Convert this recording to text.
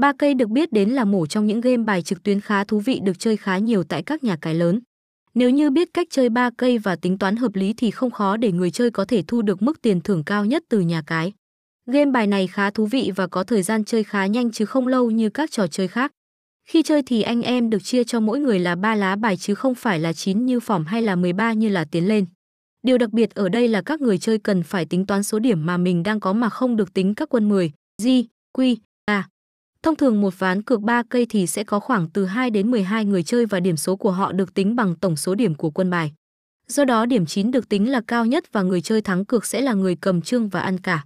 Ba cây được biết đến là một trong những game bài trực tuyến khá thú vị được chơi khá nhiều tại các nhà cái lớn. Nếu như biết cách chơi ba cây và tính toán hợp lý thì không khó để người chơi có thể thu được mức tiền thưởng cao nhất từ nhà cái. Game bài này khá thú vị và có thời gian chơi khá nhanh chứ không lâu như các trò chơi khác. Khi chơi thì anh em được chia cho mỗi người là 3 lá bài chứ không phải là 9 như phỏm hay là 13 như là tiến lên. Điều đặc biệt ở đây là các người chơi cần phải tính toán số điểm mà mình đang có mà không được tính các quân 10, G, Q, A. Thông thường một ván cược 3 cây thì sẽ có khoảng từ 2 đến 12 người chơi và điểm số của họ được tính bằng tổng số điểm của quân bài. Do đó điểm 9 được tính là cao nhất và người chơi thắng cược sẽ là người cầm trương và ăn cả.